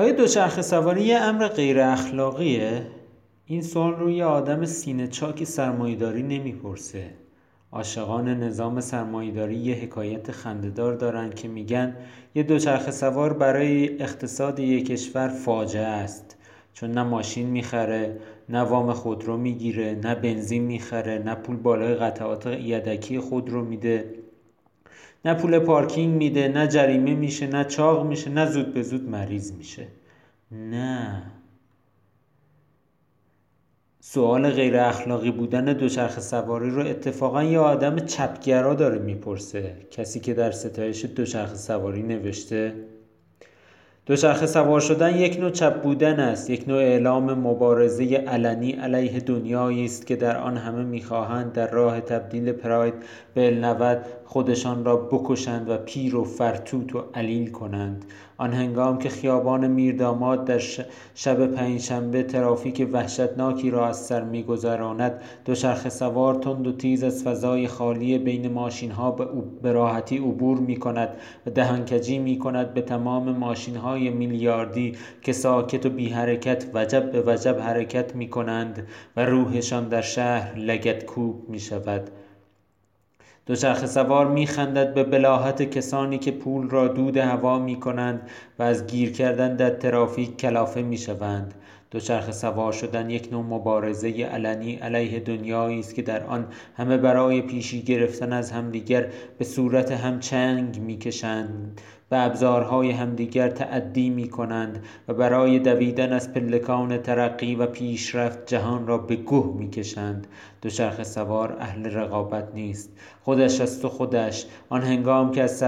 آیا دوچرخه سواری یه امر غیر اخلاقیه؟ این سوال رو یه آدم سینه چاک سرمایداری نمی‌پرسه. عاشقان نظام سرمایداری یه حکایت خندهدار دارن که میگن یه دوچرخه سوار برای اقتصاد یک کشور فاجعه است. چون نه ماشین می‌خره نه وام خودرو می‌گیره نه بنزین می‌خره نه پول بالای قطعات یدکی خودرو میده. نه پول پارکینگ میده نه جریمه میشه نه چاق میشه نه زود به زود مریض میشه. نه. سوال غیر اخلاقی بودن دوچرخه سواری رو اتفاقا یه آدم چپگرا داره می‌پرسه. کسی که در ستایش دوچرخه سواری نوشته دوچرخه سوار شدن یک نوع چپ بودن است یک نوع اعلام مبارزه علنی علیه دنیایی است که در آن همه می‌خواهند در راه تبدیل پراید به النود خودشان را بکشند و پیر و فرتوت و علیل کنند. آن هنگام که خیابان میرداماد در شب پنجشنبه ترافیک وحشتناکی را از سر میگذراند دوچرخه سوار تند و تیز از فضای خالی بین ماشین ها به راحتی عبور می کند و دهنکجی می کند به تمام ماشین های میلیاردی که ساکت و بی حرکت وجب به وجب حرکت می کنند و روحشان در شهر لگت کوب می شود دوچرخه سوار میخندد به بلاحت کسانی که پول را دود هوا می کنند و از گیر کردن در ترافیک کلافه می شوند. دوچرخه سوار شدن یک نوع مبارزه علنی علیه دنیایی است که در آن همه برای پیشی گرفتن از همدیگر به صورت هم چنگ می‌کشند به ابزارهای همدیگر تعدی می کنند و برای دویدن از پلکان ترقی و پیشرفت جهان را به گوه می کشند دوچرخه سوار اهل رقابت نیست. خودش است و خودش. آن هنگام که از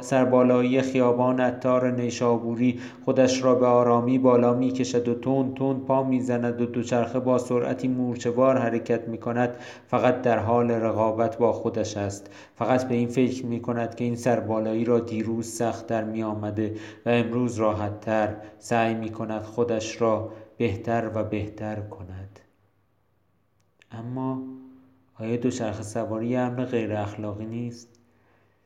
سربالایی خیابان اتار نیشابوری خودش را به آرامی بالا می کشد و تون تون پا می زند و دوچرخه با سرعتی مورچوار حرکت می کند فقط در حال رقابت با خودش است. فقط به این فکر می کند که این سربالایی را دیروز سخت در می آمده و امروز راحت تر سعی می کند خودش را بهتر و بهتر کند. اما آیا دوچرخه سواری امر غیر اخلاقی نیست؟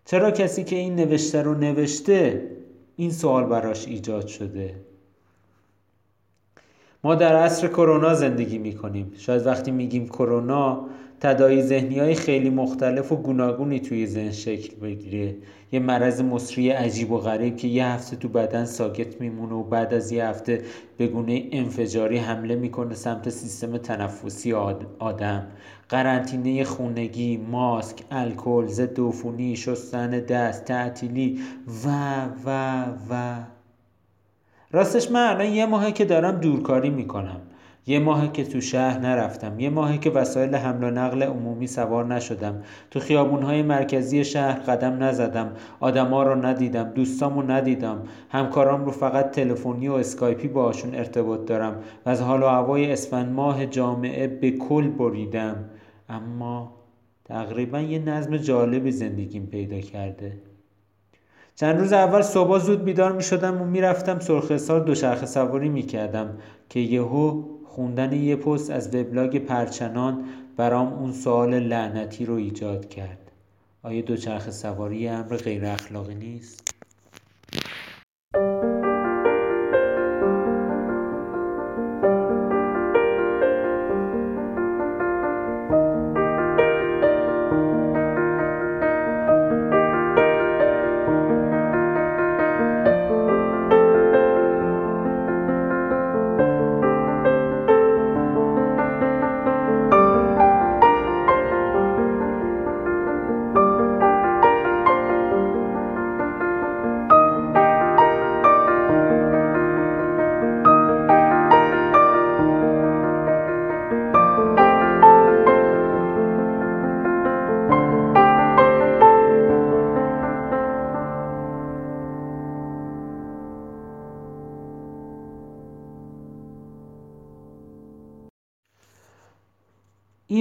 چرا کسی که این نوشته رو نوشته این سوال براش ایجاد شده؟ ما در عصر کرونا زندگی می کنیم شاید وقتی میگیم کرونا تدایی ذهنی های خیلی مختلف و گوناگونی توی ذهن شکل بگیره. یه مرض مصری عجیب و غریب که یه هفته تو بدن ساکت میمونه و بعد از یه هفته به گونه انفجاری حمله می‌کنه سمت سیستم تنفسی آدم. قرنطینه خونگی ماسک الکل ضد عفونی شستن دست تعطیلی و و و. راستش من الان یه ماهه که دارم دورکاری می‌کنم. یه ماهه که تو شهر نرفتم یه ماهه که وسایل حمل و نقل عمومی سوار نشدم. تو خیابونهای مرکزی شهر قدم نزدم آدما رو ندیدم دوستامو ندیدم. همکارام رو فقط تلفنی و اسکایپی باشون ارتباط دارم و از حال و هوای اسفند ماه جامعه به کل بریدم. اما تقریبا یه نظم جالبی زندگیم پیدا کرده. چند روز اول صبح زود بیدار می شدم و می‌رفتم سرخستار دوچرخه سواری می کردم که یهو خوندن یه پست از وبلاگ پرچنان برام اون سوال لعنتی رو ایجاد کرد آیا دوچرخه سواری امر غیر اخلاقی نیست؟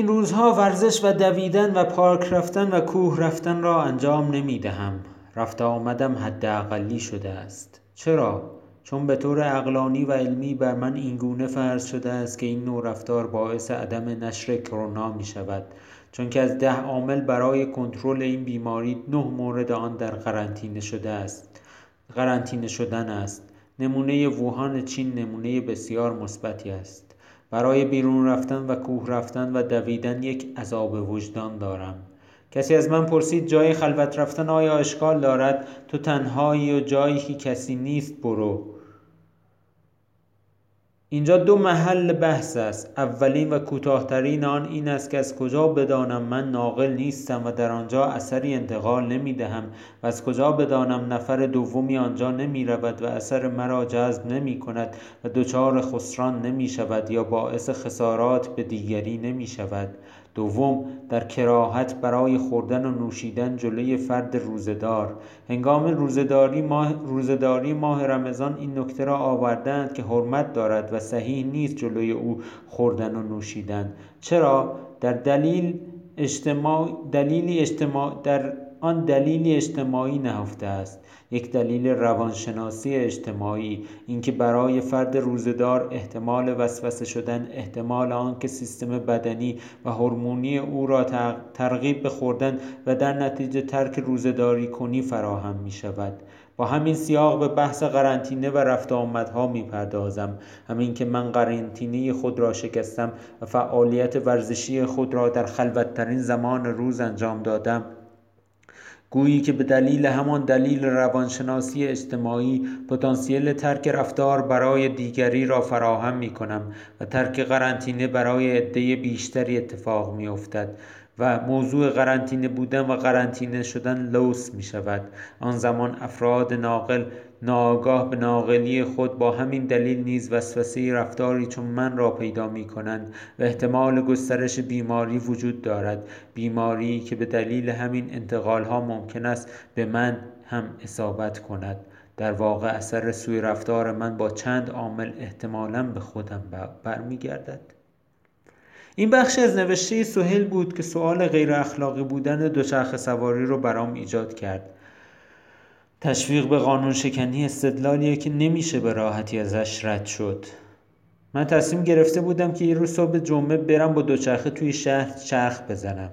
این روزها ورزش و دویدن و پارک رفتن و کوه رفتن را انجام نمی دهم. رفت آمدم حداقلی شده است. چرا؟ چون به طور اقلانی و علمی بر من اینگونه فرض شده است که این نوع رفتار باعث عدم نشر کرونا می شود چون که از ده عامل برای کنترل این بیماری نه مورد آن در قرنطینه شده است قرنطینه شدن است نمونه ووهان چین نمونه بسیار مثبتی است برای بیرون رفتن و کوه رفتن و دویدن یک عذاب وجدان دارم. کسی از من پرسید جای خلوت رفتن آیا اشکال دارد؟ تو تنهایی و جایی که کسی نیست برو. اینجا دو محل بحث است. اولین و کوتاهترین آن این است که از کجا بدانم من ناقل نیستم و در آنجا اثری انتقال نمی دهم و از کجا بدانم نفر دومی آنجا نمی رود و اثر مرا جذب نمی کند و دچار خسران نمی شود یا باعث خسارات به دیگری نمی شود دوم در کراهت برای خوردن و نوشیدن جلوی فرد روزدار هنگام روزداری ماه, روزداری ماه رمضان این نکته را آوردند که حرمت دارد و صحیح نیست جلوی او خوردن و نوشیدن. چرا؟ در دلیل اجتماع دلیلی اجتماع در آن دلیلی اجتماعی نهفته است. یک دلیل روانشناسی اجتماعی اینکه برای فرد روزدار احتمال وسوسه شدن احتمال آنکه سیستم بدنی و هورمونی او را ترغیب به خوردن و در نتیجه ترک روزداری کنی فراهم می شود با همین سیاق به بحث قرنطینه و رفت آمدها می پردازم همین که من قرنطینه خود را شکستم و فعالیت ورزشی خود را در خلوتترین زمان روز انجام دادم. گویی که به دلیل همان دلیل روانشناسی اجتماعی پتانسیل ترک رفتار برای دیگری را فراهم می کنم و ترک قرنطینه برای عده بیشتری اتفاق می افتد و موضوع قرنطینه بودن و قرنطینه شدن لوس می شود آن زمان افراد ناقل ناآگاه به ناقلی خود با همین دلیل نیز وسوسه رفتاری چون من را پیدا می کنند و احتمال گسترش بیماری وجود دارد. بیماری که به دلیل همین انتقال ها ممکن است به من هم اصابت کند. در واقع اثر سوی رفتار من با چند عامل احتمالا به خودم برمیگردد. این بخشی از نوشته سهل بود که سوال غیر اخلاقی بودن دوچرخه سواری رو برام ایجاد کرد. تشویق به قانون شکنی استدلالیه که نمیشه به راحتی ازش رد شد. من تصمیم گرفته بودم که یه روز صبح جمعه برم با دوچرخه توی شهر چرخ بزنم.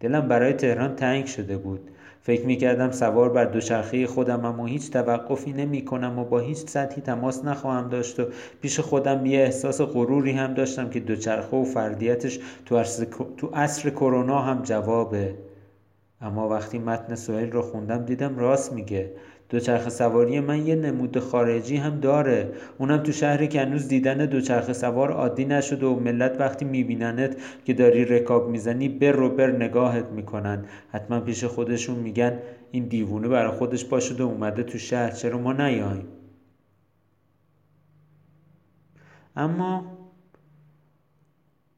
دلم برای تهران تنگ شده بود. فکر می‌کردم سوار بر دوچرخه خودم اما هیچ توقفی نمی کنم و با هیچ سطحی تماس نخواهم داشت و پیش خودم یه احساس غروری هم داشتم که دوچرخه و فردیتش تو عصر کرونا هم جوابه. اما وقتی متن سوهل رو خوندم دیدم راست میگه. دوچرخه سواری من یه نمود خارجی هم داره. اونم تو شهری که هنوز دیدن دوچرخه سوار عادی نشده و ملت وقتی میبیننت که داری رکاب می‌زنی بر رو بر نگاهت می‌کنن. حتما پیش خودشون میگن این دیوونه برای خودش باشده اومده تو شهر چرا ما نیاییم؟ اما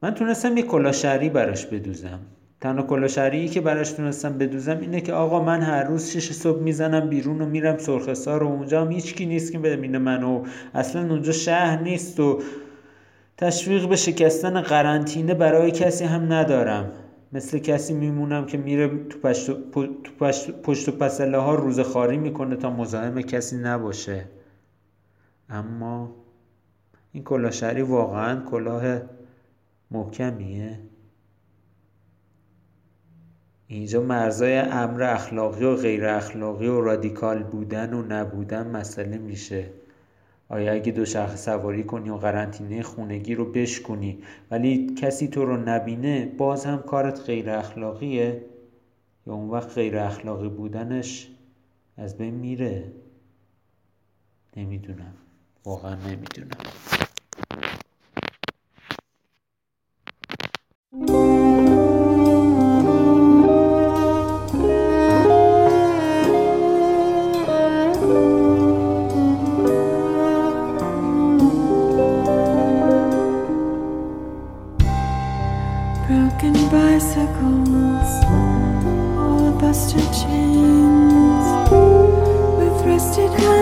من تونستم یه کلا شهری براش بدوزم. تنها کلاشهری که براش تونستم بدوزم اینه که آقا من هر روز شش صبح می‌زنم بیرون و میرم سرخستار و اونجا هم هیچکی نیست که ببینه منو. اصلا اونجا شهر نیست و تشویق به شکستن قرنطینه برای کسی هم ندارم. مثل کسی میمونم که میره تو, پشت, تو پشت و پسله ها روز خاری می‌کنه تا مزاحم کسی نباشه. اما این کلاه واقعا کلاه محکمیه. اینجا مرزای امر اخلاقی و غیر اخلاقی و رادیکال بودن و نبودن مسئله میشه. آیا اگه دو شخص سواری کنی و قرنطینه خونگی رو بشکنی ولی کسی تو رو نبینه باز هم کارت غیر اخلاقیه؟ یا اون وقت غیر اخلاقی بودنش از بین میره؟ نمی‌دونم. واقعا نمی‌دونم. broken bicycles or busted chains with rusted hands.